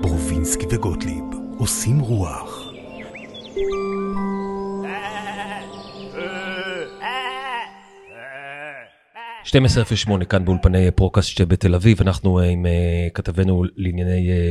ברובינסקי וגוטליב עושים רוח. 12:08 כאן באולפני פרוקאסט בתל אביב, אנחנו אה, עם אה, כתבנו לענייני אה,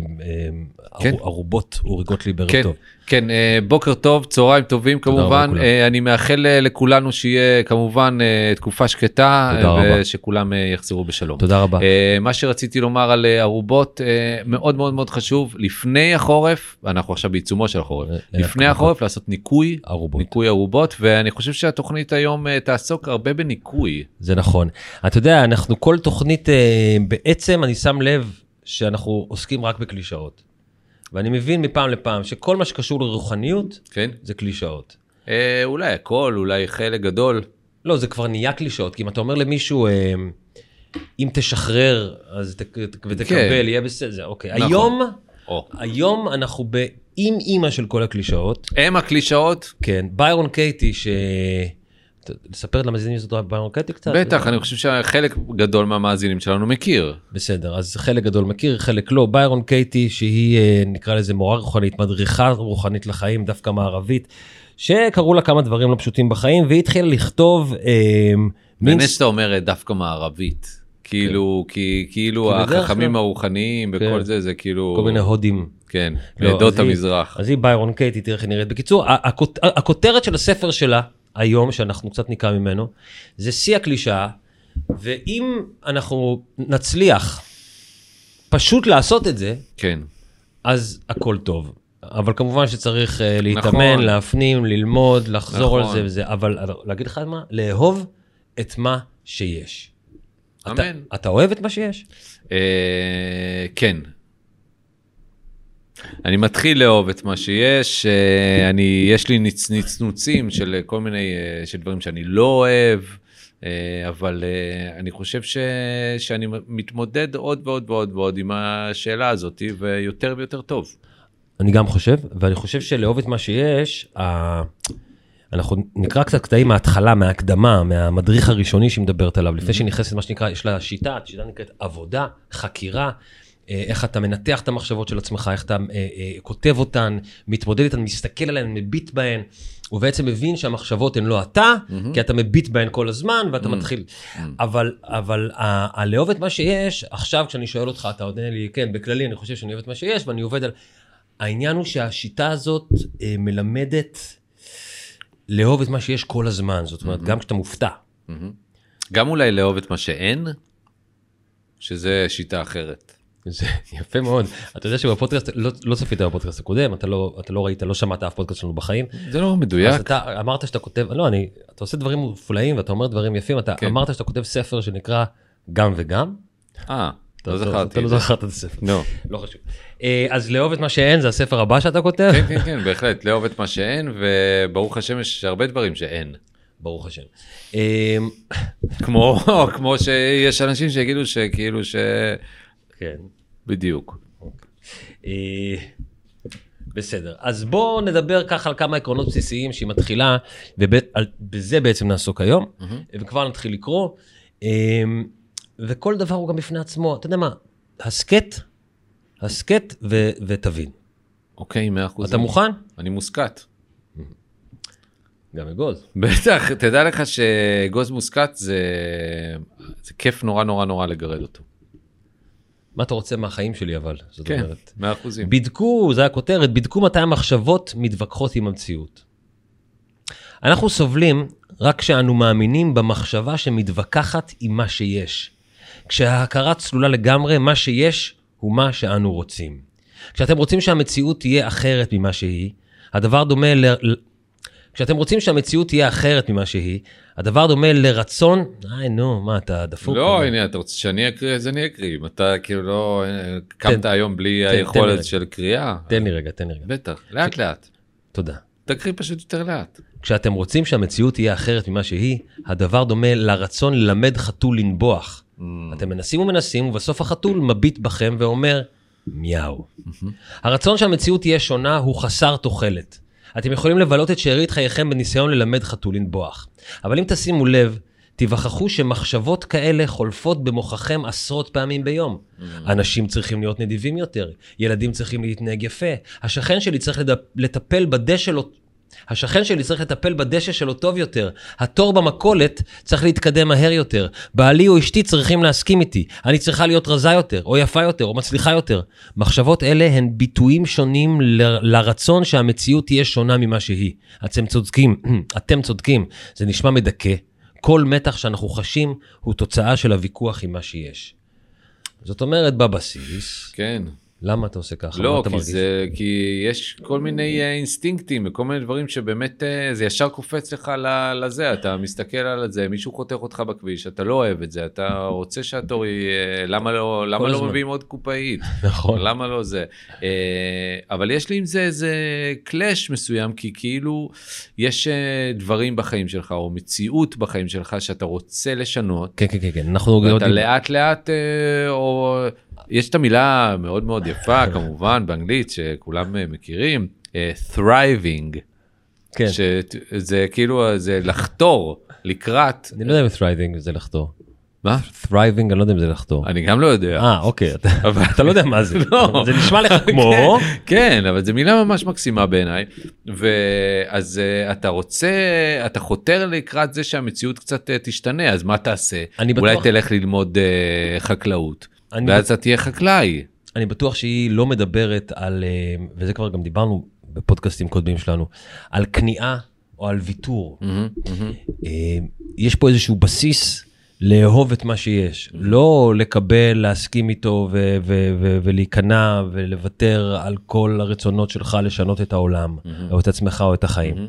כן. ערו- ערובות, אורי גוטליב, ערב כן, טוב. כן, בוקר טוב, צהריים טובים כמובן. אני מאחל לכולנו שיהיה כמובן תקופה שקטה. ושכולם יחזרו בשלום. תודה רבה. מה שרציתי לומר על ערובות מאוד מאוד מאוד חשוב לפני החורף אנחנו עכשיו בעיצומו של החורף לפני אה, החורף לעשות ניקוי ערובות. ניקוי ערובות ואני חושב שהתוכנית היום תעסוק הרבה בניקוי זה נכון. אתה יודע, אנחנו כל תוכנית, אה, בעצם אני שם לב שאנחנו עוסקים רק בקלישאות. ואני מבין מפעם לפעם שכל מה שקשור לרוחניות כן זה קלישאות. אה, אולי הכל אולי חלק גדול לא, זה כבר נהיה קלישאות, כי אם אתה אומר למישהו, אה, אם תשחרר, אז ת, ותקבל, כן. יהיה בסדר, אוקיי. נכון. היום, או. היום אנחנו באם אימא של כל הקלישאות. הם הקלישאות כן, ביירון קייטי, ש... לספר למאזינים זאת ביירון קייטי קצת? בטח אני חושב שחלק גדול מהמאזינים שלנו מכיר בסדר, אז חלק גדול מכיר, חלק לא. ביירון קייטי, שהיא, אה, נקרא לזה מורה רוחנית, מדריכה רוחנית לחיים, דווקא מערבית, שקרו לה כמה דברים לא פשוטים בחיים, והיא התחילה לכתוב אה. מעניין שאתה אומר אה, דווקא מערבית כאילו כי כאילו כי בדרך החכמים הרוחניים כן. וכל זה זה כאילו כל מיני הודים. כן לא, מעדות אז היא- המזרח אז היא ביירון קייטי, תראה איך היא נראית. בקיצור, הכותרת של הספר שלה, היום, שאנחנו קצת נקרא ממנו, זה שיא הקלישאה, ואם אנחנו נצליח פשוט לעשות את זה, כן אז הכל טוב. אבל כמובן שצריך uh, להתאמן, נכון. להפנים, ללמוד, לחזור נכון. על זה וזה, אבל להגיד לך מה? לאהוב את מה שיש. אתה, אמן. אתה אוהב את מה שיש? אה, כן. אני מתחיל לאהוב את מה שיש, אה, אני, יש לי נצ, נצנוצים של כל מיני, אה, של דברים שאני לא אוהב, אה, אבל אה, אני חושב ש, שאני מתמודד עוד ועוד ועוד ועוד עם השאלה הזאת, ויותר ויותר טוב. אני גם חושב, ואני חושב שלאהוב את מה שיש. אנחנו נקרא קצת קטעים מההתחלה, מההקדמה, מהמדריך הראשוני שהיא מדברת עליו, לפני שהיא נכנסת, מה שנקרא, יש לה שיטה, השיטה נקראת עבודה, חקירה, אה, איך אתה מנתח את המחשבות של עצמך, איך אתה אה, אה, כותב אותן, מתמודד איתן, מסתכל עליהן, מביט בהן, ובעצם מבין שהמחשבות הן לא אתה, כי אתה מביט בהן כל הזמן, ואתה מתחיל. אבל, אבל ה- הלאהוב את מה שיש, עכשיו כשאני שואל אותך, אתה עונה לי, כן, בכללי אני חושב שאני אוהב את מה שיש, ואני עובד על... העניין הוא שהשיטה הזאת אה, מלמדת לאהוב את מה שיש כל הזמן, זאת אומרת, גם כשאתה מופתע. גם אולי לאהוב את מה שאין, שזה שיטה אחרת. זה יפה מאוד. אתה יודע שבפודקאסט, לא, לא צפית בפודקאסט הקודם, אתה לא, אתה לא ראית, לא שמעת אף פודקאסט שלנו בחיים. זה לא אז מדויק. אתה אמרת שאתה כותב, לא, אני, אתה עושה דברים מופלאים ואתה אומר דברים יפים, אתה כן. אמרת שאתה כותב ספר שנקרא גם וגם. אה, אתה לא זכרתי. אתה לא. זכרת את הספר. לא. לא חשוב. אה, אז לאהוב את מה שאין זה הספר הבא שאתה כותב? כן, כן, כן, בהחלט, לאהוב את מה שאין, וברוך השם יש הרבה דברים שאין. ברוך השם. אה, כמו, כמו שיש אנשים שיגידו שכאילו ש... כן. בדיוק. אה, בסדר, אז בואו נדבר ככה על כמה עקרונות בסיסיים שהיא מתחילה, ובזה בעצם נעסוק היום, וכבר נתחיל לקרוא. אה, וכל דבר הוא גם בפני עצמו, אתה יודע מה, הסכת, הסכת ו- ותבין. אוקיי, מאה אחוז. אתה מוכן? אני מוסקת. גם אגוז. בטח, תדע לך שאגוז מוסקת זה... זה כיף נורא נורא נורא לגרד אותו. מה אתה רוצה מהחיים שלי אבל, זאת כן, אומרת. מאה אחוזים. בדקו, זה הכותרת, בדקו מתי המחשבות מתווכחות עם המציאות. אנחנו סובלים רק כשאנו מאמינים במחשבה שמתווכחת עם מה שיש. כשההכרה צלולה לגמרי, מה שיש הוא מה שאנו רוצים. כשאתם רוצים שהמציאות תהיה אחרת ממה שהיא, הדבר דומה ל... כשאתם רוצים שהמציאות תהיה אחרת ממה שהיא, הדבר דומה לרצון... איי, נו, מה, אתה דפוק? לא, אבל- הנה, אתה רוצה שאני אקריא, אז אני אקריא. אם אתה כאילו לא... קמת תן- היום בלי היכולת. של קריאה. תן לי רגע, תן לי רגע. בטח, לאט לאט. תודה. תקריא פשוט יותר לאט. כשאתם רוצים שהמציאות תהיה אחרת ממה שהיא, הדבר דומה לרצון ללמד חתול לנבוח. אתם מנסים ומנסים, ובסוף החתול מביט בכם ואומר, מיהו. הרצון שהמציאות תהיה שונה הוא חסר תוחלת. אתם יכולים לבלות את שארית חייכם בניסיון ללמד חתול לנבוח. אבל אם תשימו לב, תיווכחו שמחשבות כאלה חולפות במוחכם עשרות פעמים ביום. אנשים צריכים להיות נדיבים יותר, ילדים צריכים להתנהג יפה, השכן שלי צריך לדפ... לטפל בדשא שלו. השכן שלי צריך לטפל בדשא שלו טוב יותר. התור במכולת צריך להתקדם מהר יותר. בעלי או אשתי צריכים להסכים איתי. אני צריכה להיות רזה יותר, או יפה יותר, או מצליחה יותר. מחשבות אלה הן ביטויים שונים ל- לרצון שהמציאות תהיה שונה ממה שהיא. אתם צודקים, אתם צודקים. זה נשמע מדכא. כל מתח שאנחנו חשים הוא תוצאה של הוויכוח עם מה שיש. זאת אומרת, בבסיס, כן. למה אתה עושה ככה? לא, כי, מרגיש? זה, כי יש כל מיני אה, אינסטינקטים וכל מיני דברים שבאמת אה, זה ישר קופץ לך לזה, אתה מסתכל על זה, מישהו חותך אותך בכביש, אתה לא אוהב את זה, אתה רוצה שהתור יהיה, למה לא, למה לא. מביאים עוד קופאית? נכון. למה לא זה? אה, אבל יש לי עם זה איזה קלאש מסוים, כי כאילו יש אה, דברים בחיים שלך, או מציאות בחיים שלך שאתה רוצה לשנות, כן, כן, כן, כן. אנחנו. ואתה לאט לאט, אה, או יש את המילה מאוד מאוד יפה כמובן באנגלית שכולם אה, מכירים, אה, thriving, כן. שזה כאילו זה לחתור לקראת, אני לא יודע אם thriving זה לחתור. מה? thriving, אני לא יודע אם זה לחתור. אני גם לא יודע. אה, אוקיי, אתה- לא יודע מה זה. לא. זה נשמע לך כמו... כן, אבל זו מילה ממש מקסימה בעיניי. ואז אה, אתה רוצה, אתה חותר לקראת זה שהמציאות קצת אה, תשתנה, אז מה תעשה? אני אולי תלך ללמוד אה, חקלאות, ואז אתה תהיה חקלאי. אני בטוח שהיא לא מדברת על, אה, וזה כבר גם דיברנו בפודקאסטים קודמים שלנו, על כניעה או על ויתור. מהמם. אה, יש פה איזשהו בסיס לאהוב את מה שיש, לא לקבל, להסכים איתו ו- ו- ו- ולהיכנע ולוותר על כל הרצונות שלך לשנות את העולם, או את עצמך או את החיים.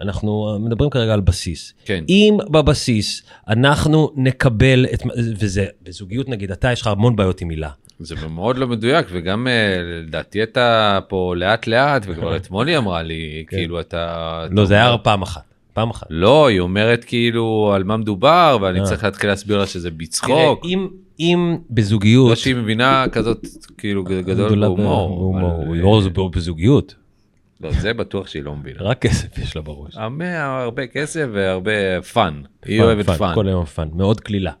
אנחנו מדברים כרגע על בסיס. כן. אם בבסיס אנחנו נקבל את, וזה, בזוגיות נגיד, אתה יש לך המון בעיות עם מילה. זה מאוד לא מדויק וגם אה, לדעתי אתה פה לאט לאט וכבר אתמול היא אמרה לי כאילו אתה כן. לא, זה היה פעם אחת, פעם אחת. לא היא אומרת כאילו על מה מדובר ואני אה. צריך להתחיל להסביר לה שזה תראה, בצחוק. אם, אם בזוגיות... לא שהיא מבינה כזאת כאילו גדול בהומור. בהומור, הומור זה בזוגיות, לא זה בטוח שהיא לא מבינה. רק כסף יש לה בראש. הרבה הרבה כסף והרבה fun. היא אוהבת fun, fun. כל היום fun, מאוד קלילה.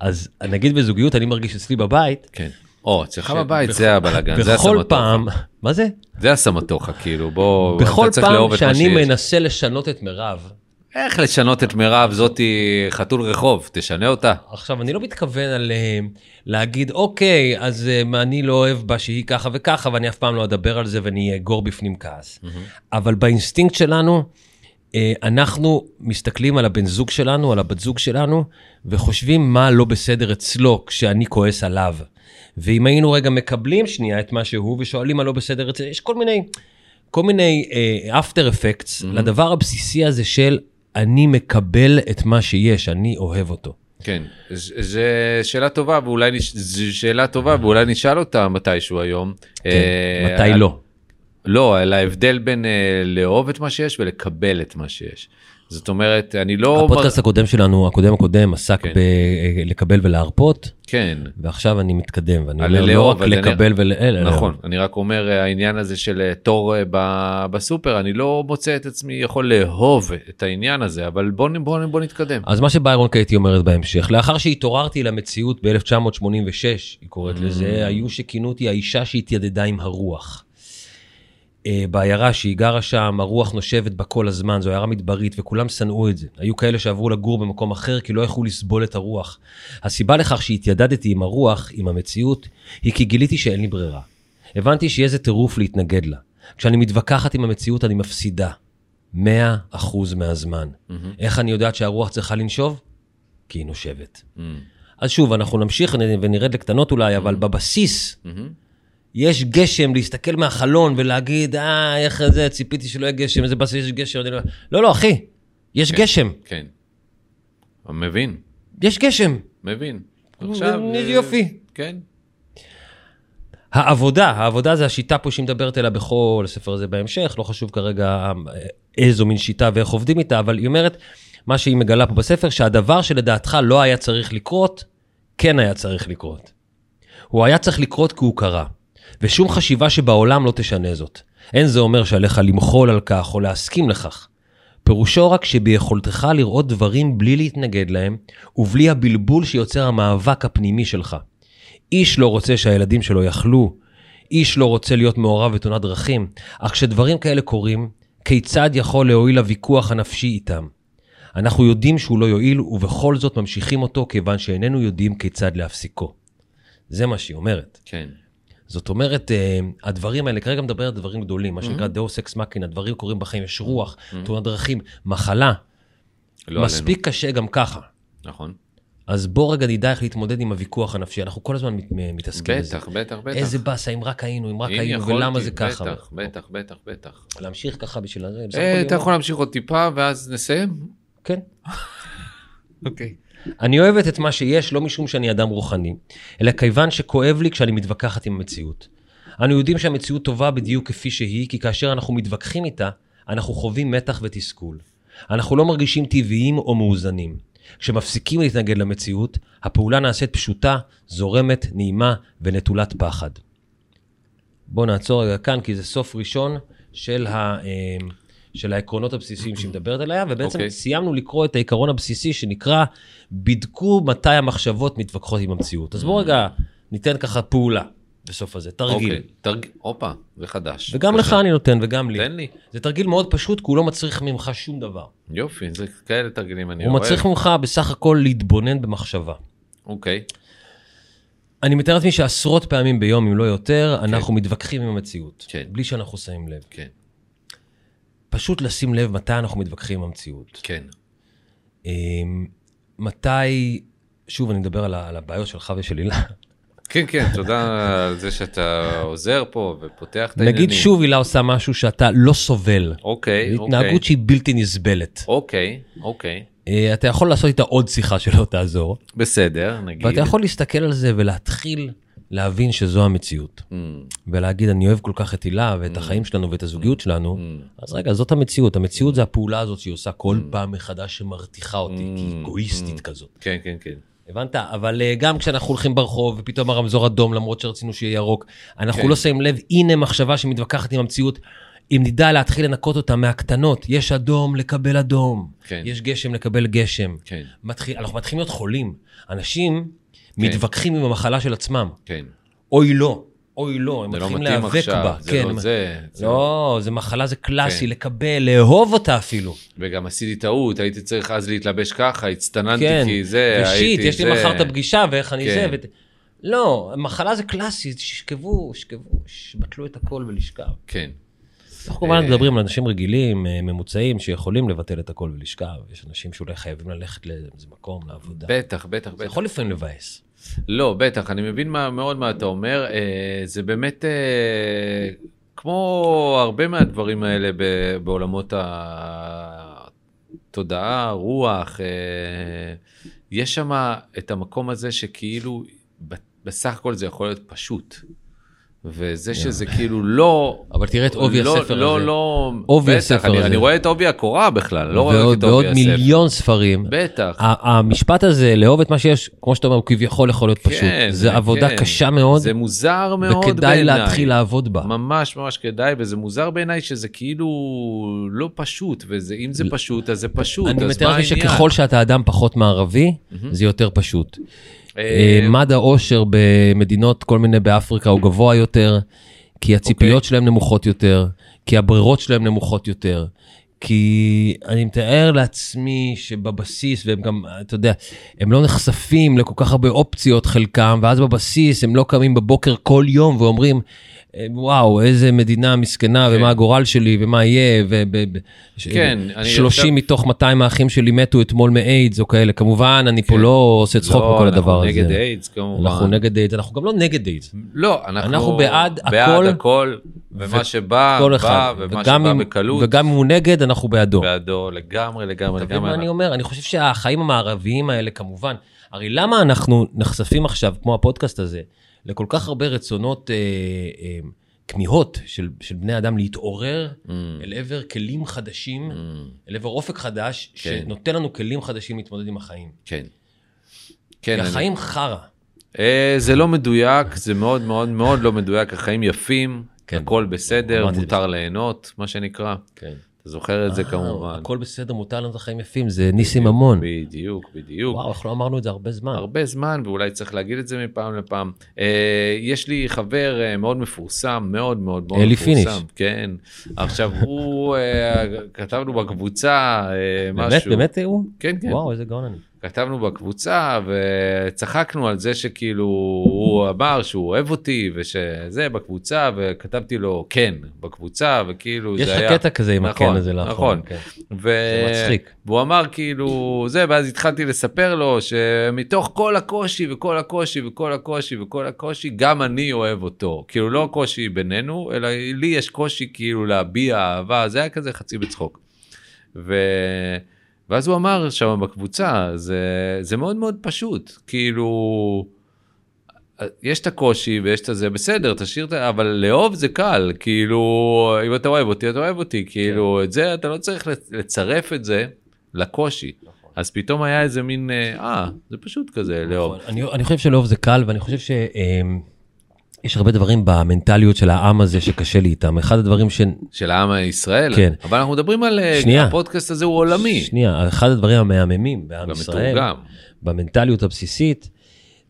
אז נגיד בזוגיות אני מרגיש אצלי בבית, כן. או אצלך ש- בבית זה הבלאגן זה בכל הסמטוחה. פעם, מה זה? זה הסמטוחה כאילו בוא בכל אתה צריך פעם לאהוב את מה שאני שיש. מנסה לשנות את מירב, איך לשנות את מירב זאתי חתול רחוב תשנה אותה. עכשיו אני לא מתכוון על אה, להגיד אוקיי אז אה, אני לא אוהב בה שהיא ככה וככה ואני אף פעם לא אדבר על זה ואני אגור בפנים כעס. אבל באינסטינקט שלנו אה, אנחנו מסתכלים על הבן זוג שלנו על הבת זוג שלנו וחושבים מה לא בסדר אצלו כשאני כועס עליו. ואם היינו רגע מקבלים שנייה את מה שהוא ושואלים מה לא בסדר אצלו יש כל מיני כל מיני אפטר אפקטס לדבר הבסיסי הזה של אני מקבל את מה שיש אני אוהב אותו. כן, ז- זה שאלה טובה ואולי נש... זו שאלה טובה ואולי נשאל אותה מתישהו היום. אה, כן, מתי על- לא? לא, על ההבדל בין אה, לאהוב את מה שיש ולקבל את מה שיש. זאת אומרת, אני לא... הפודקאסט הקודם שלנו, הקודם הקודם, עסק כן. בלקבל ולהרפות, כן, ועכשיו אני מתקדם, ואני אומר לא רק אז אני- לקבל ול... אלא נכון. אני רק אומר, העניין הזה של אה, תור אה, ב- בסופר, אני לא מוצא את עצמי יכול לאהוב את העניין הזה, אבל בוא בוא בוא נתקדם. אז מה שביירון קייטי אומרת בהמשך, לאחר שהתעוררתי למציאות ב-1986, היא קוראת Mm. לזה, היו שכינו אותי האישה שהתיידדה עם הרוח. אה, בעיירה שהיא גרה שם, הרוח נושבת בה כל הזמן, זו עיירה מדברית, וכולם שנאו את זה. היו כאלה שעברו לגור במקום אחר כי לא יכלו לסבול את הרוח. הסיבה לכך שהתיידדתי עם הרוח, עם המציאות, היא כי גיליתי שאין לי ברירה. הבנתי שיהיה זה טירוף להתנגד לה. כשאני מתווכחת עם המציאות אני מפסידה. 100% מהזמן. איך אני יודעת שהרוח צריכה לנשוב? כי היא נושבת. Mm, אז שוב, אנחנו נמשיך ונרד לקטנות אולי, אבל בבסיס מהמם. יש גשם, להסתכל מהחלון ולהגיד, אה, איך זה, ציפיתי שלא יהיה גשם, איזה באסה יש גשם. אני לא... לא, לא, אחי, יש גשם, כן. מבין, יש גשם. מבין. עכשיו, אה, יופי. כן. העבודה, העבודה זה השיטה פה שהיא מדברת אליה בכל הספר הזה בהמשך, לא חשוב כרגע אה, איזו מין שיטה ואיך עובדים איתה, אבל היא אומרת, מה שהיא מגלה פה בספר, שהדבר שלדעתך לא היה צריך לקרות, כן היה צריך לקרות. הוא היה צריך לקרות כי הוא קרה, ושום חשיבה שבעולם לא תשנה זאת. אין זה אומר שעליך למחול על כך או להסכים לכך. פירושו רק שביכולתך לראות דברים בלי להתנגד להם, ובלי הבלבול שיוצר המאבק הפנימי שלך. איש לא רוצה שהילדים שלו יאכלו, איש לא רוצה להיות מעורב בתאונת דרכים, אך כשדברים כאלה קורים, כיצד יכול להועיל הוויכוח הנפשי איתם? אנחנו יודעים שהוא לא יועיל, ובכל זאת ממשיכים אותו כיוון שאיננו יודעים כיצד להפסיקו. זה מה שהיא אומרת. כן. זאת אומרת, אה, הדברים האלה, כרגע מדבר על דברים גדולים, מה שנקרא דאוס אקס מקין, הדברים קורים בחיים, יש רוח, תאונת דרכים, מחלה, לא מספיק קשה גם ככה. עלינו. נכון. אז בוא רגע נדע איך להתמודד עם הוויכוח הנפשי, אנחנו כל הזמן מת- מתעסקים בזה. בטח, בטח, בטח. איזה באסה, אם רק היינו, אם רק אם היינו, יכולתי, ולמה זה ככה. בטח, בטח, בטח, בטח. להמשיך ככה בשביל הזה, אה, אתה. יכול להמשיך עוד טיפה ואז נסיים? כן. אוקיי. אני אוהבת את מה שיש, לא משום שאני אדם רוחני, אלא כיוון שכואב לי כשאני מתווכחת עם המציאות. אנו יודעים שהמציאות טובה בדיוק כפי שהיא, כי כאשר אנחנו מתווכחים איתה, אנחנו חווים מתח ותסכול. אנחנו לא מרגישים טבעיים או מאוזנים. כשמפסיקים להתנגד למציאות, הפעולה נעשית פשוטה, זורמת, נעימה ונטולת פחד. בואו נעצור רגע כאן, כי זה סוף ראשון של, ה, אה, של העקרונות הבסיסיים שהיא מדברת עליה, ובעצם okay. אוקיי. סיימנו לקרוא את העיקרון הבסיסי שנקרא, בדקו מתי המחשבות מתווכחות עם המציאות. אז בואו רגע ניתן ככה פעולה בסוף הזה, תרגיל. אוקיי. תרגיל. הופה, זה חדש. וגם לך. אני נותן וגם לי. תן לי. זה תרגיל מאוד פשוט, כי הוא לא מצריך ממך שום דבר. יופי, זה כאלה תרגילים אני הוא אוהב. מצריך ממך בסך הכל להתבונן במחשבה. אוקיי. אני מתאר לעצמי שעשרות פעמים ביום, אם לא יותר, אנחנו מתווכחים עם המציאות. כן. בלי שאנחנו שמים לב. כן, פשוט לשים לב מתי אנחנו מתווכחים עם המציאות. כן. אמ, מתי, שוב, אני מדבר על, על הבעיות שלך ושל הילה. כן, כן, תודה על זה שאתה עוזר פה ופותח את העניינים. נגיד שוב הילה עושה משהו שאתה לא סובל. אוקיי, אוקיי. התנהגות שהיא בלתי נסבלת. אוקיי, אוקיי. אה, אתה יכול לעשות איתה עוד שיחה שלא תעזור, בסדר, נגיד. ואתה יכול להסתכל על זה ולהתחיל להבין שזו המציאות. Mm, ולהגיד, אני אוהב כל כך את הילה ואת החיים שלנו ואת הזוגיות שלנו, אז רגע, זאת המציאות. המציאות זה הפעולה הזאת שהיא עושה כל פעם מחדש שמרתיחה אותי, כי היא אגואיסטית כזאת. כן, כן, כן. הבנת? אבל אה, גם כשאנחנו הולכים ברחוב ופתאום הרמזור אדום למרות שרצינו שיהיה ירוק, אנחנו כן. לא שמים לב, הנה מחשבה שמתווכחת עם המציאות. אם נדע להתחיל לנקות אותה מהקטנות, יש אדום לקבל אדום, כן. יש גשם לקבל גשם. כן. מתחיל, אנחנו מתחילים להיות חולים. אנשים מתווכחים עם המחלה של עצמם. כן. אוי לא, אוי לא, הם זה לא מתחילים מתאים להיאבק עכשיו, בה. זה כן, לא הם- זה. זה לא, זה מחלה, זה קלאסי, כן. לקבל, לאהוב אותה אפילו. וגם עשיתי טעות, הייתי צריך אז להתלבש ככה, הצטננתי כן, כי זה, ושיט, הייתי יש לי זה. מחר את הפגישה ואיך אני כן. זה. ות- לא, מחלה זה קלאסי, שכבו, שכבו, שבטלו את הכל ולשכב. כן. אנחנו כמובן אה. מדברים על אנשים רגילים, אה, ממוצעים, שיכולים לבטל את הכל ולשכב. יש אנשים שאולי חייבים ללכת לאיזה מקום, לעבודה. בטח, בטח, זה בטח. יכול לפעמים לבאס. לא, בטח, אני מבין מה, מאוד מה אתה אומר. אה, זה באמת, אה, כמו הרבה מהדברים האלה ב, בעולמות התודעה, רוח, אה, יש שם את המקום הזה שכאילו, בסך הכל זה יכול להיות פשוט. וזה שזה כאילו לא... אבל תראה את עובי לא, הספר לא, הזה. לא, עובי בטח, הספר אני, הזה. אני רואה את עובי הקורה בכלל, לא רואה ועוד את עובי ועוד הספר. מיליון ספרים. בטח. המשפט הזה, לאהוב את מה שיש, כמו שאתה אומר, הוא כביכול יכול להיות פשוט. כן, זה עבודה כן. קשה מאוד, זה מוזר מאוד בעיניי. וכדאי להתחיל לעבוד בה. ממש ממש כדאי, וזה מוזר בעיניי שזה כאילו לא פשוט, ואם זה פשוט, אז זה פשוט, אני מתאר העניין? שככל שאתה אדם פחות מערבי, זה יותר פשוט. אה, אה, מד האושר במדינות, כל מיני באפריקה, הוא גבוה יותר, כי הציפיות אוקיי. שלהם נמוכות יותר, כי הברירות שלהם נמוכות יותר. כי אני מתאר לעצמי שבבסיס, והם גם, אתה יודע, הם לא נחשפים לכל כך הרבה אופציות חלקם, ואז בבסיס הם לא קמים בבוקר כל יום ואומרים, וואו, איזה מדינה מסכנה, כן. ומה הגורל שלי, ומה יהיה, כן, אני ו-30 עכשיו- מתוך 200 האחים שלי מתו אתמול מאיידס או כאלה. כמובן, אני פה כן. לא עושה צחוק לא, מכל הדבר הזה. אנחנו נגד איידס כמובן. אנחנו נגד איידס, אנחנו גם לא נגד איידס. לא, אנחנו, אנחנו בעד בעד הכל, הכל, ומה שבא, בא, אחד. ומה שבא אם- בקלות, וגם אם הוא נגד, אנחנו בעדו. בעדו לגמרי, לגמרי, מבין מה לגמרי. אני אומר? אני חושב שהחיים המערביים האלה, כמובן, הרי למה אנחנו נחשפים עכשיו, כמו הפודקאסט הזה, לכל כך הרבה רצונות, אה, אה, כמיהות של, של בני אדם להתעורר Mm, אל עבר כלים חדשים, mm, אל עבר אופק חדש, כן. שנותן לנו כלים חדשים להתמודד עם החיים. כן. כן, אני- החיים חרא. אה, זה לא מדויק, זה מאוד מאוד מאוד לא מדויק, החיים יפים, כן. הכל בסדר, מותר ליהנות, מה שנקרא. כן. אתה זוכר את זה אה, כמובן. הכל בסדר, מותר לנו את החיים יפים, זה ניסים ממון. בדיוק, בדיוק. וואו, איך לא אמרנו את זה הרבה זמן. הרבה זמן, ואולי צריך להגיד את זה מפעם לפעם. אה, יש לי חבר אה, מאוד מפורסם, מאוד מאוד מאוד אלי מפורסם. פיניש. כן. עכשיו, הוא, כתבנו בקבוצה אה, באמת, משהו. באמת הוא? כן, כן. וואו, איזה גאון אני. כתבנו בקבוצה וצחקנו על זה שכאילו הוא אמר שהוא אוהב אותי ושזה בקבוצה וכתבתי לו כן בקבוצה וכאילו יש זה לך היה. קטע כזה עם נכון, הקן הזה לאחרונה. נכון. כן. ו... זה מצחיק. והוא אמר כאילו זה ואז התחלתי לספר לו שמתוך כל הקושי וכל הקושי וכל הקושי וכל הקושי גם אני אוהב אותו כאילו לא קושי בינינו אלא לי יש קושי כאילו להביע אהבה זה היה כזה חצי בצחוק. ו... ואז הוא אמר שם בקבוצה זה זה מאוד מאוד פשוט כאילו יש את הקושי ויש את זה בסדר תשאיר את ה... אבל לאהוב זה קל כאילו אם אתה אוהב אותי אתה אוהב אותי כאילו את זה אתה לא צריך לצרף את זה לקושי אז פתאום היה איזה מין אה זה פשוט כזה לאהוב. נכון. אני אני חושב שלאהוב זה קל, ואני חושב ש... אמ, יש הרבה דברים במנטליות של העם הזה שקשה לי איתם. אחד הדברים ש... של העם הישראל כן. אבל אנחנו מדברים על אה, שנייה. הפודקאסט הזה הוא עולמי. שנייה, אחד הדברים המהממים בעם ישראל, מתורגם. במנטליות הבסיסית,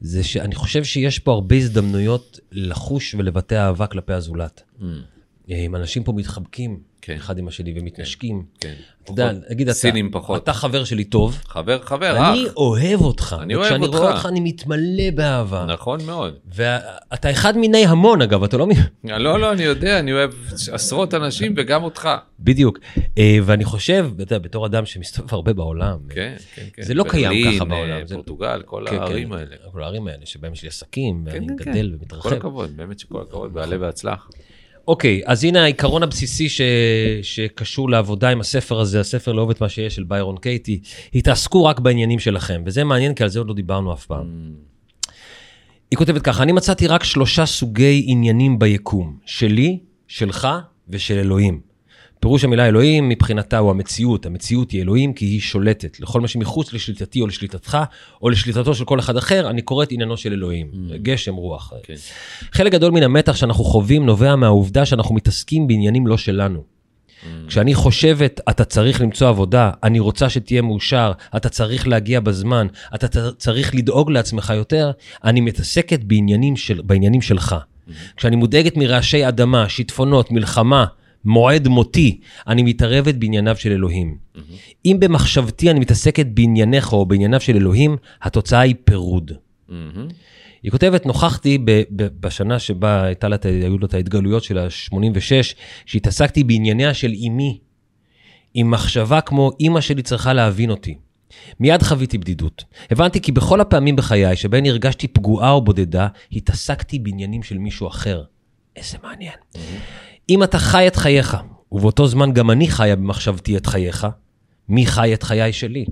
זה שאני חושב שיש פה הרבה הזדמנויות לחוש ולבטא אהבה כלפי הזולת. Mm, אם אנשים פה מתחבקים כן. אחד עם השני ומתנשקים. כן. אתה יודע, נגיד אתה, סינים פחות. אתה חבר שלי טוב, חבר חבר אני אח. אוהב אותך. אני אוהב וכשאני רואה אותך. אותך אני מתמלא באהבה. נכון מאוד. ואתה אחד מיני המון אגב, אתה לא... מ- לא לא אני יודע אני אוהב עשרות אנשים וגם אותך. בדיוק. אה, ואני חושב, אתה יודע, בתור אדם שמסתובב הרבה בעולם, כן כן כן. זה לא קיים ככה אה, בעולם, זה- פורטוגל כל כן, כן, הערים האלה. כל הערים האלה, שבהם יש לי עסקים, ואני כן, כן, גדל כל ומתרחב. הכבוד באמת שכל הכבוד בעלה והצלח. אוקיי, אז הנה העיקרון הבסיסי ש... שקשור לעבודה עם הספר הזה, הספר לאהוב את מה שיש של ביירון קייטי, התעסקו רק בעניינים שלכם, וזה מעניין כי על זה עוד לא דיברנו אף פעם. היא כותבת ככה, אני מצאתי רק שלושה סוגי עניינים ביקום, שלי, שלך ושל אלוהים. פירוש המילה אלוהים מבחינתה הוא המציאות, המציאות היא אלוהים כי היא שולטת. לכל מה שמחוץ לשליטתי או לשליטתך, או לשליטתו של כל אחד אחר, אני קורא את עניינו של אלוהים. גשם, רוח. כן. חלק גדול מן המתח שאנחנו חווים נובע מהעובדה שאנחנו מתעסקים בעניינים לא שלנו. כשאני חושבת, אתה צריך למצוא עבודה, אני רוצה שתהיה מאושר, אתה צריך להגיע בזמן, אתה צריך לדאוג לעצמך יותר, אני מתעסקת בעניינים, של, בעניינים שלך. כשאני מודאגת מרעשי אדמה, שיטפונות, מלחמה, מועד מותי, אני מתערבת בענייניו של אלוהים. אם במחשבתי אני מתעסקת בענייניך או בענייניו של אלוהים, התוצאה היא פירוד. מהמם. היא כותבת, נוכחתי ב- ב- בשנה שבה הייתה לה, היו לה את ההתגלויות של ה-86, שהתעסקתי בענייניה של אמי, עם מחשבה כמו אמא שלי צריכה להבין אותי. מיד חוויתי בדידות. הבנתי כי בכל הפעמים בחיי שבהן הרגשתי פגועה או בודדה, התעסקתי בעניינים של מישהו אחר. איזה מעניין. אם אתה חי את חייך, ובאותו זמן גם אני חיה במחשבתי את חייך, מי חי את חיי שלי?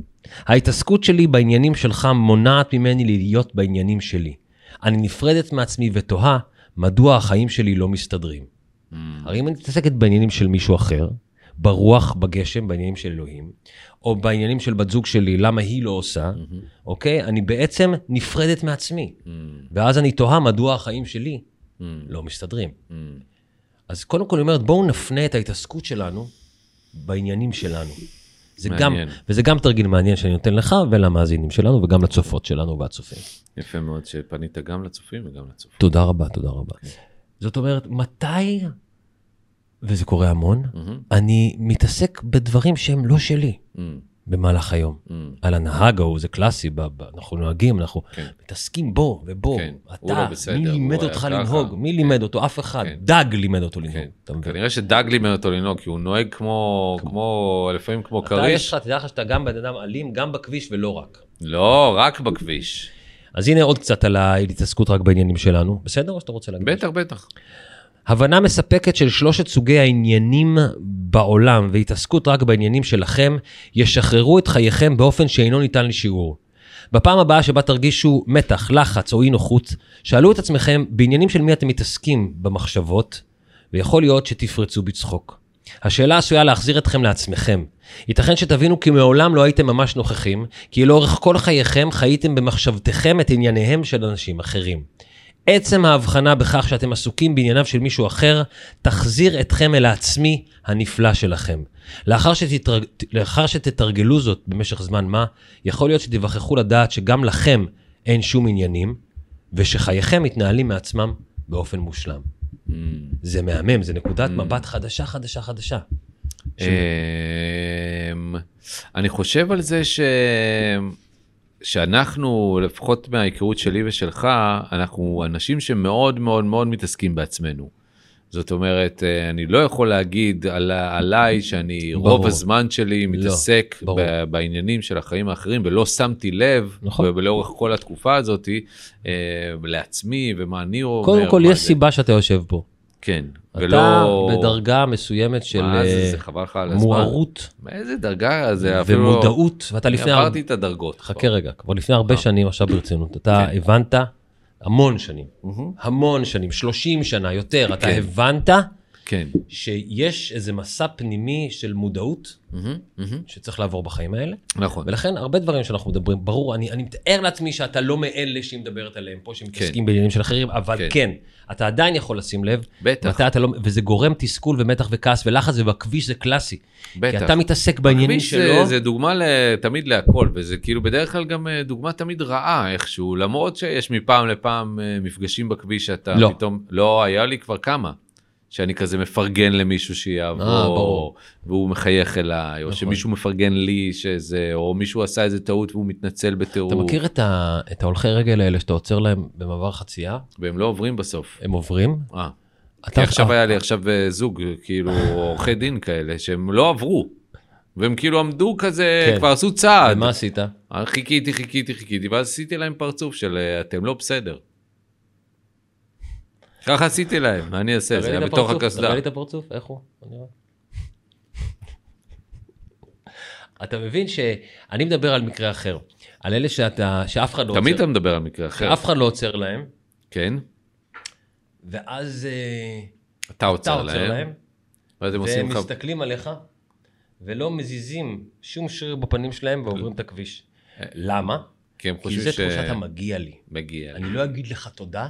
ההתעסקות שלי בעניינים שלך מונעת ממני להיות בעניינים שלי. אני נפרדת מעצמי ותוהה מדוע החיים שלי לא מסתדרים. הרי אם אני מתעסקת בעניינים של מישהו אחר, ברוח, בגשם, בעניינים של אלוהים, או בעניינים של בת זוג שלי, למה היא לא עושה, אוקיי? אני בעצם נפרדת מעצמי. ואז אני תוהה מדוע החיים שלי לא מסתדרים. אז קודם כל היא אומרת, בואו נפנה את ההתעסקות שלנו בעניינים שלנו. זה גם, מעניין. וזה גם תרגיל מעניין שאני נותן לך ולמאזינים שלנו וגם לצופות שלנו והצופים. יפה מאוד שפנית גם לצופים וגם לצופים. תודה רבה, תודה רבה. זאת אומרת, מתי, וזה קורה המון, מהמם. אני מתעסק בדברים שהם לא שלי מהמם. במהלך היום. מהמם. על הנהג ההוא, זה קלאסי, ב- ב- אנחנו נוהגים, אנחנו כן. מתעסקים בו ובו. כן, אתה, לא בסדר, מי לימד אותך ככה. לנהוג? מי כן. לימד אותו? אף אחד. כן. דג לימד אותו לנהוג. כן. כנראה שדג לימד אותו לנהוג כי הוא נוהג כמו כמו לפעמים כמו אתה, יש כריש. לך, תדע לך שאתה גם בן אדם אלים, גם בכביש ולא רק. לא רק בכביש. אז הנה עוד קצת על ההתעסקות רק בעניינים שלנו. בסדר או שאתה רוצה להגיד? בטח בטח. הבנה מספקת של שלושת סוגי העניינים בעולם והתעסקות רק בעניינים שלכם, ישחררו את חייכם באופן שאינו ניתן לשיעור. בפעם הבאה שבה תרגישו מתח, לחץ או אי נוחות, שאלו את עצמכם בעניינים של מי אתם מתעסקים במחשבות, ויכול להיות שתפרצו בצחוק. השאלה עשויה להחזיר אתכם לעצמכם. ייתכן שתבינו כי מעולם לא הייתם ממש נוכחים, כי לאורך כל חייכם חייתם במחשבתכם את ענייניהם של אנשים אחרים. עצם ההבחנה בכך שאתם עסוקים בענייניו של מישהו אחר, תחזיר אתכם אל העצמי הנפלא שלכם. לאחר, שתתרג... לאחר שתתרגלו זאת במשך זמן מה, יכול להיות שתיווכחו לדעת שגם לכם אין שום עניינים, ושחייכם מתנהלים מעצמם באופן מושלם. Mm. זה מהמם, זה נקודת מבט חדשה, חדשה, חדשה. אמ, אני חושב על זה ש... שאנחנו, לפחות מההיכרות שלי ושלך, אנחנו אנשים שמאוד מאוד מאוד מתעסקים בעצמנו. זאת אומרת, אה, אני לא יכול להגיד על, עליי שאני ברור. רוב הזמן שלי מתעסק ברור. ב, בעניינים של החיים האחרים ולא שמתי לב, נכון. ולאורך כל התקופה הזאת, אה, לעצמי ומה אני אומר. קודם כל, יש זה. סיבה שאתה יושב פה. כן, אתה ולא... בדרגה מסוימת של מה זה, אה, זה חבל לך על הזמן. מוארות איזה דרגה זה אפילו... ומודעות, ואתה לפני... עברתי את הדרגות. חכה רגע, כבר לפני הרבה אה. שנים, עכשיו ברצינות, אתה כן. הבנת המון שנים. המון שנים, 30 שנה, יותר, אתה כן. הבנת כן. שיש איזה מסע פנימי של מודעות מהמם, מהמם. שצריך לעבור בחיים האלה, נכון. ולכן הרבה דברים שאנחנו מדברים, ברור, אני, אני מתאר לעצמי שאתה לא מאלה שהיא מדברת עליהם פה, שמתעסקים כן. בעניינים של אחרים, אבל כן. כן. אתה עדיין יכול לשים לב, בטח. מתי אתה לא, וזה גורם תסכול ומתח וכעס ולחץ, ובכביש זה קלאסי. בטח. כי אתה מתעסק בעניינים שלו, זה, זה דוגמה תמיד להכל, וזה כאילו בדרך כלל גם אה, דוגמה תמיד רעה איכשהו, למרות שיש מפעם לפעם אה, מפגשים בכביש שאתה לא. פתאום, לא, היה לי כבר כמה. שאני כזה מפרגן למישהו שיעבור, אה, ברור. והוא מחייך אליי, או נכון. שמישהו מפרגן לי שזה, או מישהו עשה איזה טעות והוא מתנצל בטירוף, אתה מכיר את, ה, את ההולכי רגל האלה שאתה עוצר להם במעבר חצייה, והם לא עוברים בסוף. הם עוברים, אה. אתה, כי עכשיו היה לי עכשיו אה, זוג, כאילו עורכי דין כאלה, שהם לא עברו. והם כאילו עמדו כזה, כן. כבר עשו צעד. ומה עשית? אה, חיכיתי, חיכיתי, חיכיתי, ואז עשיתי להם פרצוף של אה, אתם לא בסדר. ככה עשיתי להם, מה אני אעשה? זה היה לי בתוך הקסדה. תראה לי את הפרצוף, איך הוא? אתה מבין שאני מדבר על מקרה אחר, על אלה שאתה, שאף אחד לא עוצר, תמיד אתה מדבר על מקרה אחר. שאף אחד לא עוצר להם, כן, ואז אה, אתה עוצר להם, ואז הם והם עושים לך... מסתכלים עליך, ולא מזיזים שום שריר בפנים שלהם ועוברים את הכביש. למה? כי הם כי חושבים זה ש... תחושת המגיע לי. מגיע. אני לא אגיד לך תודה,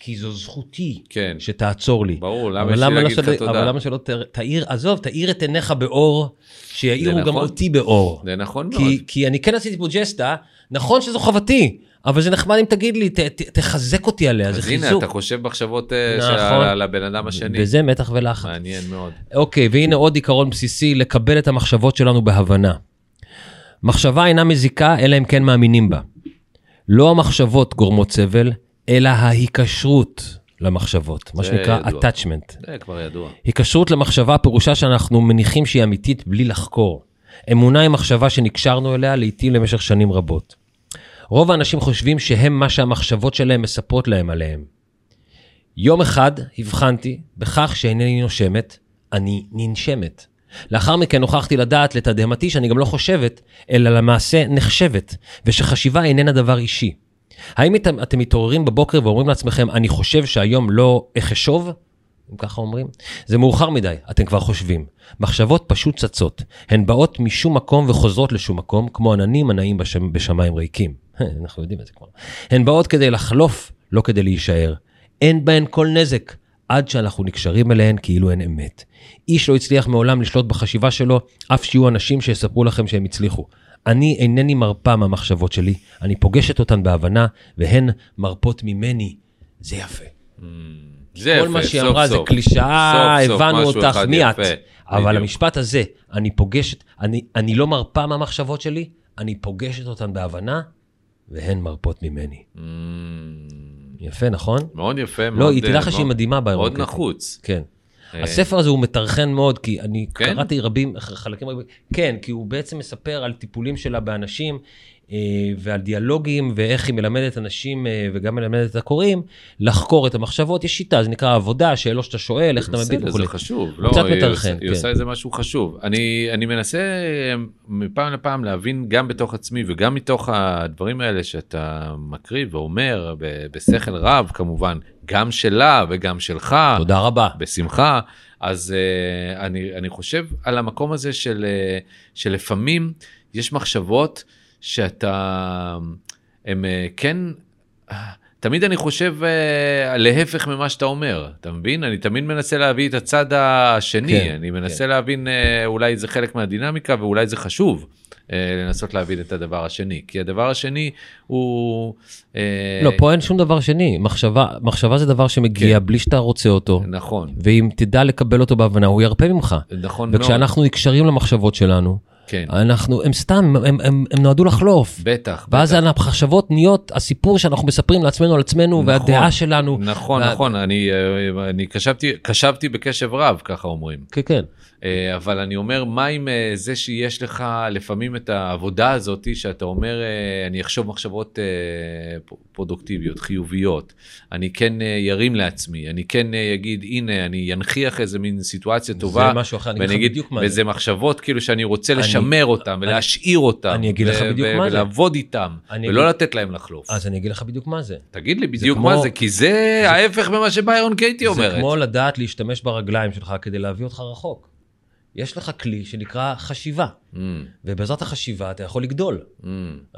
כי זו זכותי כן. שתעצור לי. ברור, למה אבל למה לא להגיד לך שלא- תודה? אבל למה שלא תאיר, עזוב, תאיר את עיניך באור, שיאירו זה גם נכון. אותי באור. זה נכון מאוד. כי, כי אני כן עשיתי פה ג'סטה, נכון שזו חובתי, אבל זה נחמד אם תגיד לי, ת, ת, תחזק אותי עליה, זה אז הנה, חיזוק. אתה חושב מחשבות אה, נכון. של- הבן אדם השני. וזה מתח ולחץ. מעניין מאוד. אוקיי, והנה עוד עיקרון בסיסי, לקבל את המחשבות שלנו בהבנה. מחשבה אינה מזיקה, אלא אם כן מאמינים בה. לא המחשבות גורמות סבל, אלא ההיקשרות למחשבות, מה שנקרא ידוע. attachment. זה כבר ידוע. היקשרות למחשבה פירושה שאנחנו מניחים שהיא אמיתית בלי לחקור. אמונה היא מחשבה שנקשרנו אליה לעתים למשך שנים רבות. רוב האנשים חושבים שהם מה שהמחשבות שלהם מספרות להם עליהם. יום אחד הבחנתי בכך שאינני נושמת, אני ננשמת. לאחר מכן נוכחתי לדעת לתדהמתי שאני גם לא חושבת, אלא למעשה נחשבת, ושחשיבה איננה דבר אישי. האם אתם, אתם מתעוררים בבוקר ואומרים לעצמכם, אני חושב שהיום לא אחשוב? אם ככה אומרים. זה מאוחר מדי, אתם כבר חושבים. מחשבות פשוט צצות. הן באות משום מקום וחוזרות לשום מקום, כמו עננים הנעים בשמ... בשמיים ריקים. אנחנו יודעים את זה כבר. הן באות כדי לחלוף, לא כדי להישאר. אין בהן כל נזק, עד שאנחנו נקשרים אליהן כאילו הן אמת. איש לא הצליח מעולם לשלוט בחשיבה שלו, אף שיהיו אנשים שיספרו לכם שהם הצליחו. אני אינני מרפה מהמחשבות שלי, אני פוגשת אותן בהבנה, והן מרפות ממני. זה יפה. זה כל יפה, מה שהיא סוף אמרה זה סוף. קלישאה, סוף סוף הבנו אותך מיד. יפה. אבל. המשפט הזה, אני פוגשת, אני, אני לא מרפה מהמחשבות שלי, אני פוגשת אותן בהבנה, והן מרפות ממני. Mm, יפה, נכון? מאוד יפה. לא, מאוד, היא אה, תדע לך שהיא מאוד- מדהימה מאוד באירוקית. נחוץ. כן. אה, הספר הזה הוא מטרחן מאוד, כי אני כן? קראתי רבים, חלקים רבים, כן, כי הוא בעצם מספר על טיפולים שלה באנשים, ועל דיאלוגים, ואיך היא מלמדת אנשים, אה, וגם מלמדת את הקוראים, לחקור את המחשבות. יש שיטה, זה נקרא עבודה, שאלות שאתה שואל, איך אתה מביט בסדר, וכולי. זה חשוב. לא, קצת היא מטרחן, עושה- היא כן. עושה איזה משהו חשוב. אני, אני מנסה אה, מפעם לפעם להבין גם בתוך עצמי וגם מתוך הדברים האלה שאתה מקריא ואומר בשכל רב כמובן, גם שלה וגם שלך. תודה רבה. בשמחה. אז uh, אני, אני חושב על המקום הזה של, uh, שלפעמים יש מחשבות שאתה, הם uh, כן, תמיד אני חושב uh, להפך ממה שאתה אומר, אתה מבין? אני תמיד מנסה להביא את הצד השני, כן, אני מנסה כן. להבין uh, אולי זה חלק מהדינמיקה ואולי זה חשוב לנסות להבין את הדבר השני, כי הדבר השני הוא... לא, פה אין שום דבר שני. מחשבה, מחשבה זה דבר שמגיע כן. בלי שאתה רוצה אותו, נכון, ואם תדע לקבל אותו בהבנה, הוא ירפה ממך. נכון מאוד, וכשאנחנו נקשרים למחשבות שלנו, כן, אנחנו, הם סתם, הם, הם, הם נועדו לחלוף. בטח, ואז בטח. המחשבות נהיות הסיפור שאנחנו מספרים לעצמנו על עצמנו, נכון, והדעה שלנו. נכון, וה- נכון, אני, אה, אני קשבתי, קשבתי בקשב רב, ככה אומרים. כן, כן. אה, אבל אני אומר, מה עם אה, זה שיש לך לפעמים את העבודה הזאת, שאתה אומר, אה, אני אחשוב מחשבות פרודוקטיביות, חיוביות, אני כן ירים לעצמי, אני כן אגיד, הנה, אני ינכיח איזה מין סיטואציה טובה, זה משהו אחר, אני אגיד לך בדיוק מה זה. וזה מחשבות כאילו שאני רוצה אני- לשמר אותם אני- ולהשאיר אותם, אני אגיד לך בדיוק מה זה. ולעבוד איתם, אני ולא אגיד- לתת להם לחלוף. אז אני אגיד לך בדיוק מה זה. תגיד לי בדיוק כמו- מה זה, כי זה ההפך ממה שביירון קייטי זה אומרת. כמו לדעת להשתמש ברגליים שלך כדי להביא אותך רחוק. יש לך כלי שנקרא חשיבה, Mm, ובעזרת החשיבה אתה יכול לגדול. mm.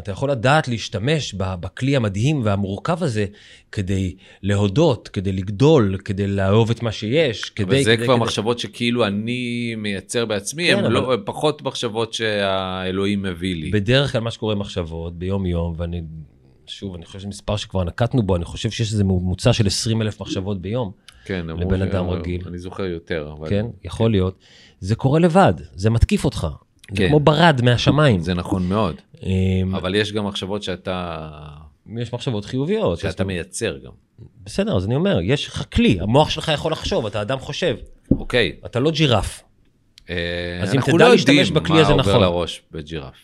אתה יכול לדעת להשתמש בכלי המדהים והמורכב הזה כדי להודות, כדי לגדול, כדי לאהוב את מה שיש, כדי... אבל זה כדי, כבר כדי. מחשבות שכאילו אני מייצר בעצמי, כן, הן אבל- לא, פחות מחשבות שהאלוהים מביא לי. בדרך כלל מה שקורה מחשבות ביום יום, ואני, שוב, אני חושב שזה מספר שכבר נקטנו בו, אני חושב שיש איזה ממוצע של 20 אלף מחשבות ביום, כן, לבן אדם רגיל. אני זוכר יותר, אבל... כן? יכול להיות. זה קורה לבד, זה מתקיף אותך. זה כן. כמו ברד מהשמיים. זה נכון מאוד, אמ, אבל יש גם מחשבות שאתה, יש מחשבות חיוביות. שאתה מייצר גם. בסדר, אז אני אומר, יש לך כלי, המוח שלך יכול לחשוב, אתה אדם חושב, אוקיי. אתה לא ג'ירף. אה, אז אם אנחנו תדע לא להשתמש יודעים בכלי הזה מה נכון. עובר לראש בג'ירף.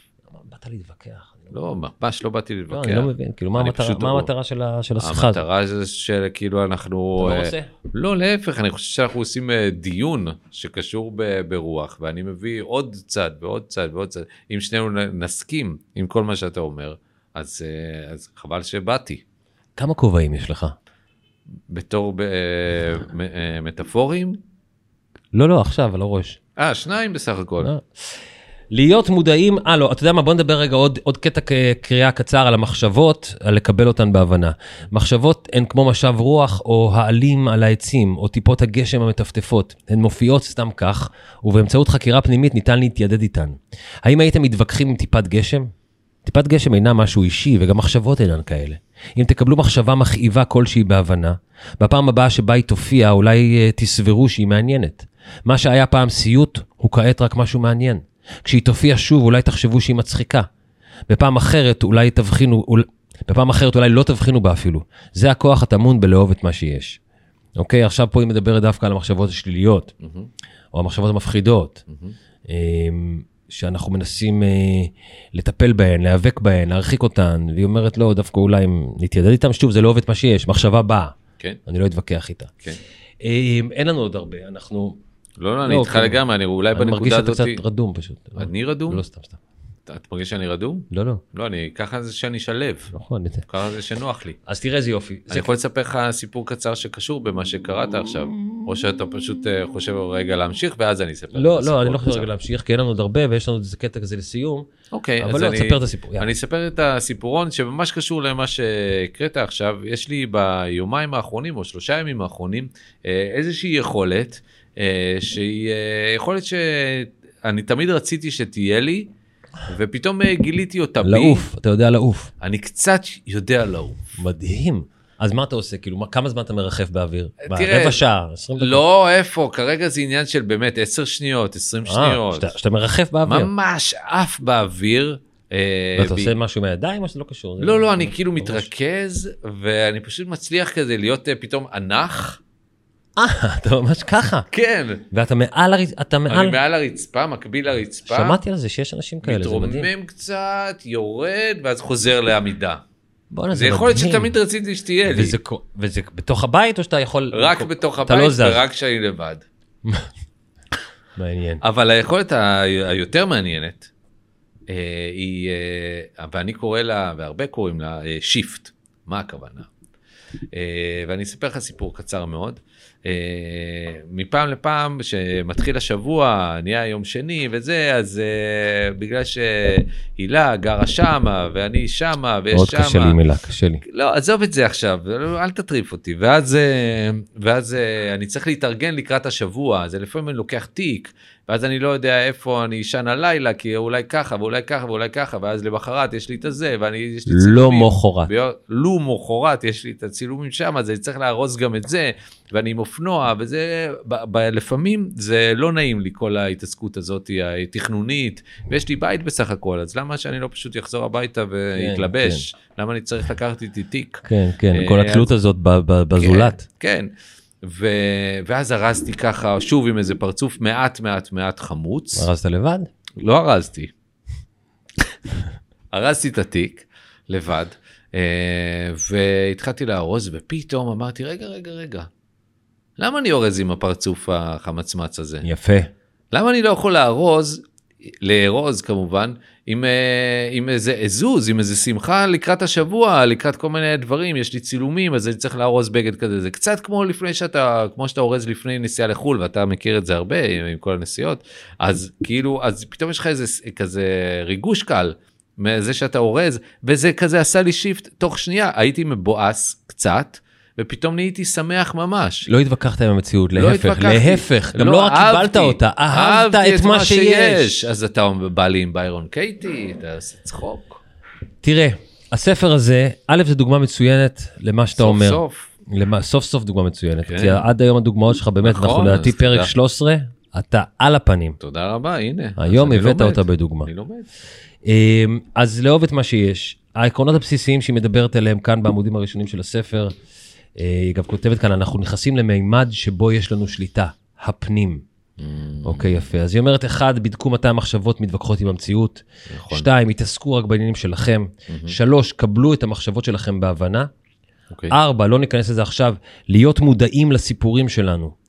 באת להתווכח. לא, ממש לא באתי לא, להתווכח. אני לא מבין, כאילו, מה המטרה- מה לא- המטרה של השיחה הזאת? המטרה זה שכאילו אנחנו... אתה לא אה, רוצה? לא, להפך, אני חושב שאנחנו עושים אה, דיון שקשור ב- ברוח, ואני מביא עוד צד ועוד צד ועוד צד. אם שנינו נסכים עם כל מה שאתה אומר, אז, אה, אז חבל שבאתי. כמה כובעים יש לך? בתור ב- מטאפורים? לא, לא, עכשיו, על הראש. אה, שניים בסך הכל. להיות מודעים, אה לא, אתה יודע מה, בוא נדבר רגע עוד, עוד קטע קריאה קצר על המחשבות, על לקבל אותן בהבנה. מחשבות הן כמו משב רוח או העלים על העצים, או טיפות הגשם המטפטפות. הן מופיעות סתם כך, ובאמצעות חקירה פנימית ניתן להתיידד איתן. האם הייתם מתווכחים עם טיפת גשם? טיפת גשם אינה משהו אישי, וגם מחשבות אינן כאלה. אם תקבלו מחשבה מכאיבה כלשהי בהבנה, בפעם הבאה שבה היא תופיע, אולי אה, תסברו שהיא מעניינת. מה שהיה פעם סיוט, הוא כעת רק משהו מעניין. כשהיא תופיע שוב, אולי תחשבו שהיא מצחיקה. בפעם אחרת, אולי תבחינו, אול... בפעם אחרת אולי לא תבחינו בה אפילו. זה הכוח הטמון בלאהוב את מה שיש. אוקיי, עכשיו פה היא מדברת דווקא על המחשבות השליליות, מהמם, או המחשבות המפחידות. אמ, שאנחנו מנסים אה, לטפל בהן, להיאבק בהן, להרחיק אותן, והיא אומרת, לא, דווקא אולי אם נתיידד איתם, שוב, זה לא עובד מה שיש, מחשבה באה, כן, אני לא אתווכח איתה. כן. אמ, אין לנו עוד הרבה, אנחנו... לא, לא, אני לא, איתך כאילו, לגמרי, אני אולי אני מרגיש בנקודה שאתה הזאת... קצת רדום פשוט. אני רדום? לא, סתם, סתם. את מרגיש שאני רדום? לא, לא, לא, אני, ככה זה שאני שלב, נכון. זה- ככה זה שנוח לי. אז תראה איזה יופי. אני יכול לספר לך סיפור קצר שקשור במה שקראת עכשיו, או שאתה פשוט אה, חושב רגע להמשיך ואז אני אספר. לא, לא, אני לא חושב. רגע להמשיך, כי אין לנו עוד הרבה, ויש לנו איזה קטע כזה לסיום, אוקיי, אבל לא, אני... תספר את הסיפור. אני אספר את הסיפורון שממש קשור למה שהקראת עכשיו. יש לי ביומיים האחרונים או שלושה ימים האחרונים אה, איזושהי יכולת שהיא אה, יכולת שאני תמיד רציתי שתהיה לי ופתאום אה, גיליתי אותה בי. לעוף, אתה יודע לעוף. אני קצת יודע לעוף. מדהים. אז מה אתה עושה? כאילו, מה- כמה זמן אתה מרחף באוויר? תראה, רבע שעה, 20 דקות? לא, איפה? כרגע זה עניין של באמת 10 שניות, 20 אה, שניות. שאתה- שאתה מרחף באוויר. ממש עף באוויר. אה, ואתה עושה משהו מהידיים או שזה לא קשור? לא, לא, אני כאילו. מתרכז, ואני פשוט מצליח כזה להיות אה, פתאום ענך. אה, אתה ממש ככה. כן. ואתה מעל הרצפה, אתה אני מעל... מעל הרצפה, מקביל לרצפה. שמעתי על זה שיש אנשים כאלה, זה מדהים. מתרומם קצת, יורד, ואז חוזר לעמידה. בואנה, זה מדהים. שתמיד רציתי שתהיה לי. וזה וזה בתוך הבית או שאתה יכול... רק בתוך אתה הבית לא זז. ורק כשאני לבד. מעניין. אבל היכולת ה- היותר מעניינת, אה, היא, אה, ואני קורא לה, והרבה קוראים לה, שיפט. מה הכוונה? אה, ואני אספר לך סיפור קצר מאוד. אה, מפעם לפעם, שמתחיל השבוע, נהיה יום שני וזה, אז אה, בגלל שהילה גרה שמה, ואני שמה, ויש מאוד שמה. קשה לי מילה, קשה לי. לא, עזוב את זה עכשיו, אל תטריף אותי. ואז, אה, ואז אה, אני צריך להתארגן לקראת השבוע, אז לפעמים אני לוקח תיק, ואז אני לא יודע איפה אני אשן הלילה, כי אולי ככה, ואולי ככה, ואולי ככה, ואז למחרת יש לי את הזה, ואני, יש לי לא מוחרת. ביום- לו מוחרת יש לי את הצילומים שם, אז אני צריך לארוז גם את זה, ואני עם אופנוע, וזה, ב, ב, לפעמים זה לא נעים לי כל ההתעסקות הזאת התכנונית, ויש לי בית בסך הכל, אז למה שאני לא פשוט אחזור הביתה ויתלבש? למה אני צריך לקחת איתי תיק? כן, כן, אה, כל התלות הזאת בזולת. כן. ו... ואז ארזתי ככה, שוב עם איזה פרצוף מעט מעט מעט חמוץ. ארזת לבד? לא ארזתי. ארזתי את התיק לבד, אה, והתחלתי לארוז, ופתאום אמרתי, רגע, רגע, רגע, למה אני אורז עם הפרצוף החמצמץ הזה? יפה. למה אני לא יכול לארוז, לארוז כמובן, עם, אה, עם איזה עזוז, עם איזה שמחה לקראת השבוע, לקראת כל מיני דברים, יש לי צילומים, אז אני צריך לארוז בגד כזה, זה קצת כמו לפני שאתה, כמו שאתה אורז לפני נסיעה לחו"ל, ואתה מכיר את זה הרבה עם, עם כל הנסיעות, אז כאילו, אז פתאום יש לך איזה כזה ריגוש קל. מזה שאתה אורז, וזה כזה עשה לי shift תוך שנייה, הייתי מבואס קצת, ופתאום נהייתי שמח ממש. לא התווכחת עם המציאות, לא להפך, התווכחתי. להפך, גם לא רק קיבלת אותה, אהבת אהבתי את מה שיש. אז אתה בא לי עם ביירון קייטי, אתה עושה צחוק. תראה, הספר הזה, א', זו דוגמה מצוינת למה שאתה סוף אומר. סוף. למה, סוף סוף דוגמה מצוינת, כן. כי עד היום הדוגמאות שלך באמת, נכון, אנחנו לדעתי פרק תודה. 13, אתה על הפנים. תודה רבה, הנה. היום הבאת לומד. אותה בדוגמה. אני לומד. אמ, אז לאהוב את מה שיש. העקרונות הבסיסיים שהיא מדברת עליהם כאן בעמודים הראשונים של הספר, היא גם כותבת כאן, אנחנו נכנסים למימד שבו יש לנו שליטה, הפנים. Mm. אוקיי, יפה. אז היא אומרת, אחד, בדקו מתי המחשבות מתווכחות עם המציאות. נכון. שתיים, התעסקו רק בעניינים שלכם. שלוש, קבלו את המחשבות שלכם בהבנה. אוקיי. ארבע, לא ניכנס לזה עכשיו, להיות מודעים לסיפורים שלנו.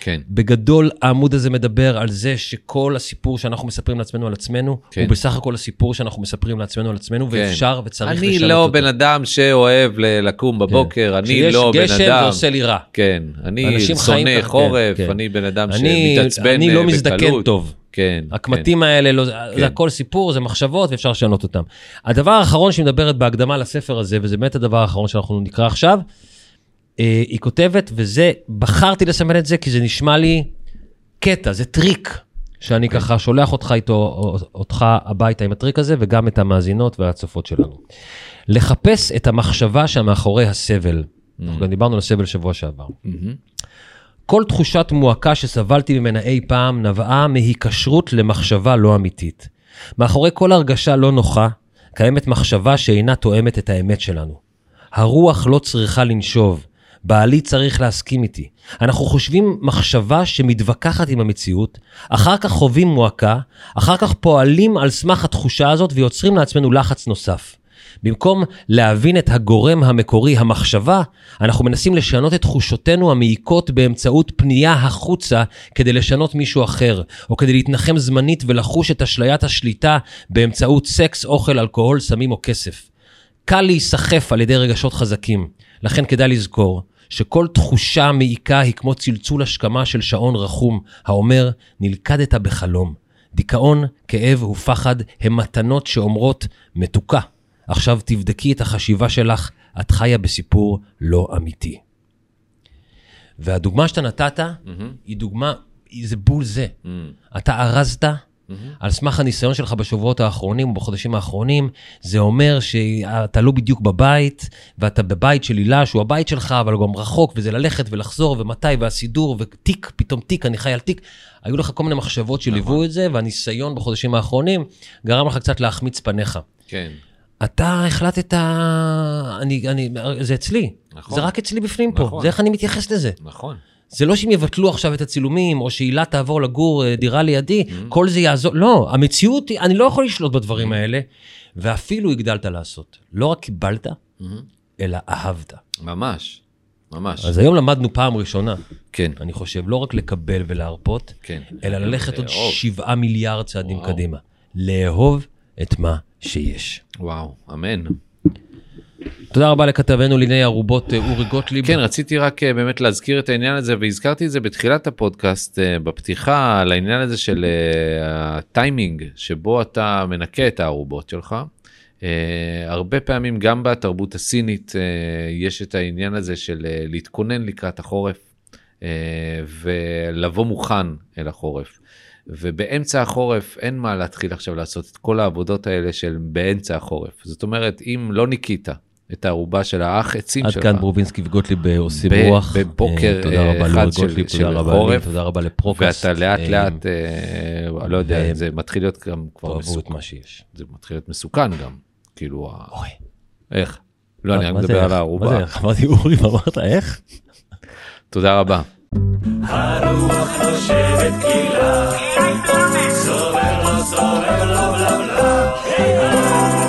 כן. בגדול העמוד הזה מדבר על זה שכל הסיפור שאנחנו מספרים לעצמנו על עצמנו, כן. הוא בסך הכל הסיפור שאנחנו מספרים לעצמנו על עצמנו, ואפשר וצריך לשנות אני אותו. לא בן אדם שאוהב לקום בבוקר, אני כשיש לא בן גשם זה אדם. עושה לי רע. כן, אני שונא כך, חורף, כן, כן. אני בן אדם אני- שמתעצבן אני לא אה, מזדקן בקלות. טוב. כן. הקמטים האלה, לא, זה הכל סיפור, זה מחשבות ואפשר לשנות אותם. הדבר האחרון שהיא מדברת בהקדמה לספר הזה, וזה באמת הדבר האחרון שאנחנו נקרא עכשיו, היא כותבת, וזה, בחרתי לסמן את זה כי זה נשמע לי קטע, זה טריק, שאני אוקיי. ככה שולח אותך איתו, או- אותך הביתה עם הטריק הזה, וגם את המאזינות והצופות שלנו. לחפש את המחשבה שמאחורי הסבל. Mm. אנחנו גם דיברנו על הסבל שבוע שעבר. מהמם. כל תחושת מועקה שסבלתי ממנה אי פעם נבעה מהיקשרות למחשבה לא אמיתית. מאחורי כל הרגשה לא נוחה, קיימת מחשבה שאינה תואמת את האמת שלנו. הרוח לא צריכה לנשוב, בעלי צריך להסכים איתי. אנחנו חושבים מחשבה שמתווכחת עם המציאות, אחר כך חווים מועקה, אחר כך פועלים על סמך התחושה הזאת ויוצרים לעצמנו לחץ נוסף. במקום להבין את הגורם המקורי, המחשבה, אנחנו מנסים לשנות את תחושותינו המעיקות באמצעות פנייה החוצה כדי לשנות מישהו אחר, או כדי להתנחם זמנית ולחוש את אשליית השליטה באמצעות סקס, אוכל, אלכוהול, סמים או כסף. קל להיסחף על ידי רגשות חזקים, לכן כדאי לזכור שכל תחושה מעיקה היא כמו צלצול השכמה של שעון רחום, האומר, נלכדת בחלום. דיכאון, כאב ופחד הם מתנות שאומרות, מתוקה, עכשיו תבדקי את החשיבה שלך, את חיה בסיפור לא אמיתי. והדוגמה שאתה נתת, היא דוגמה, זה בול זה. מהמם. אתה ארזת על סמך הניסיון שלך בשבועות האחרונים או בחודשים האחרונים, זה אומר שאתה לא בדיוק בבית, ואתה בבית של הילה, שהוא הבית שלך, אבל הוא גם רחוק, וזה ללכת ולחזור, ומתי, והסידור, ותיק, פתאום תיק, אני חי על תיק. היו לך כל מיני מחשבות שליוו את זה, והניסיון בחודשים האחרונים גרם לך קצת להחמיץ פניך. כן. אתה החלטת, אני, אני, זה אצלי, נכון. זה רק אצלי בפנים פה, נכון. זה איך אני מתייחס לזה. נכון. זה לא שהם יבטלו עכשיו את הצילומים, או שהילה תעבור לגור אה, דירה לידי, כל זה יעזור, לא, המציאות היא, אני לא יכול לשלוט בדברים האלה, ואפילו הגדלת לעשות. לא רק קיבלת, אלא אהבת. ממש. ממש. אז היום למדנו פעם ראשונה, כן. אני חושב, לא רק לקבל ולהרפות, כן. אלא ללכת עוד. שבעה מיליארד צעדים וואו. קדימה. לאהוב את מה שיש. וואו, אמן. תודה רבה לכתבנו לענייני ערובות אה, אורי גוטליב. כן, רציתי רק אה, באמת להזכיר את העניין הזה, והזכרתי את זה בתחילת הפודקאסט, אה, בפתיחה, על העניין הזה של הטיימינג, שבו אתה מנקה את הערובות שלך. Uh, הרבה פעמים גם בתרבות הסינית uh, יש את העניין הזה של uh, להתכונן לקראת החורף uh, ולבוא מוכן אל החורף. ובאמצע החורף אין מה להתחיל עכשיו לעשות את כל העבודות האלה של באמצע החורף. זאת אומרת, אם לא ניקית את הערובה של האח עצים שלך. עד כאן ברובינסקי וגוטליב אה, עושים רוח. בבוקר אה, אה, אחד של חורף. תודה רבה לפרוקס. ואתה לאט לאט, לא יודע, זה מתחיל להיות גם כבר מסוכן. תאהבו את מה שיש. זה מתחיל להיות מסוכן גם, כאילו, איך? לא, אני רק מדבר על הערובה. מה זה, אמרתי אורי, אמרת איך? תודה רבה. הרוח חושבת קהילה, סובב לו, לא סובב לו, לא בלה בלה,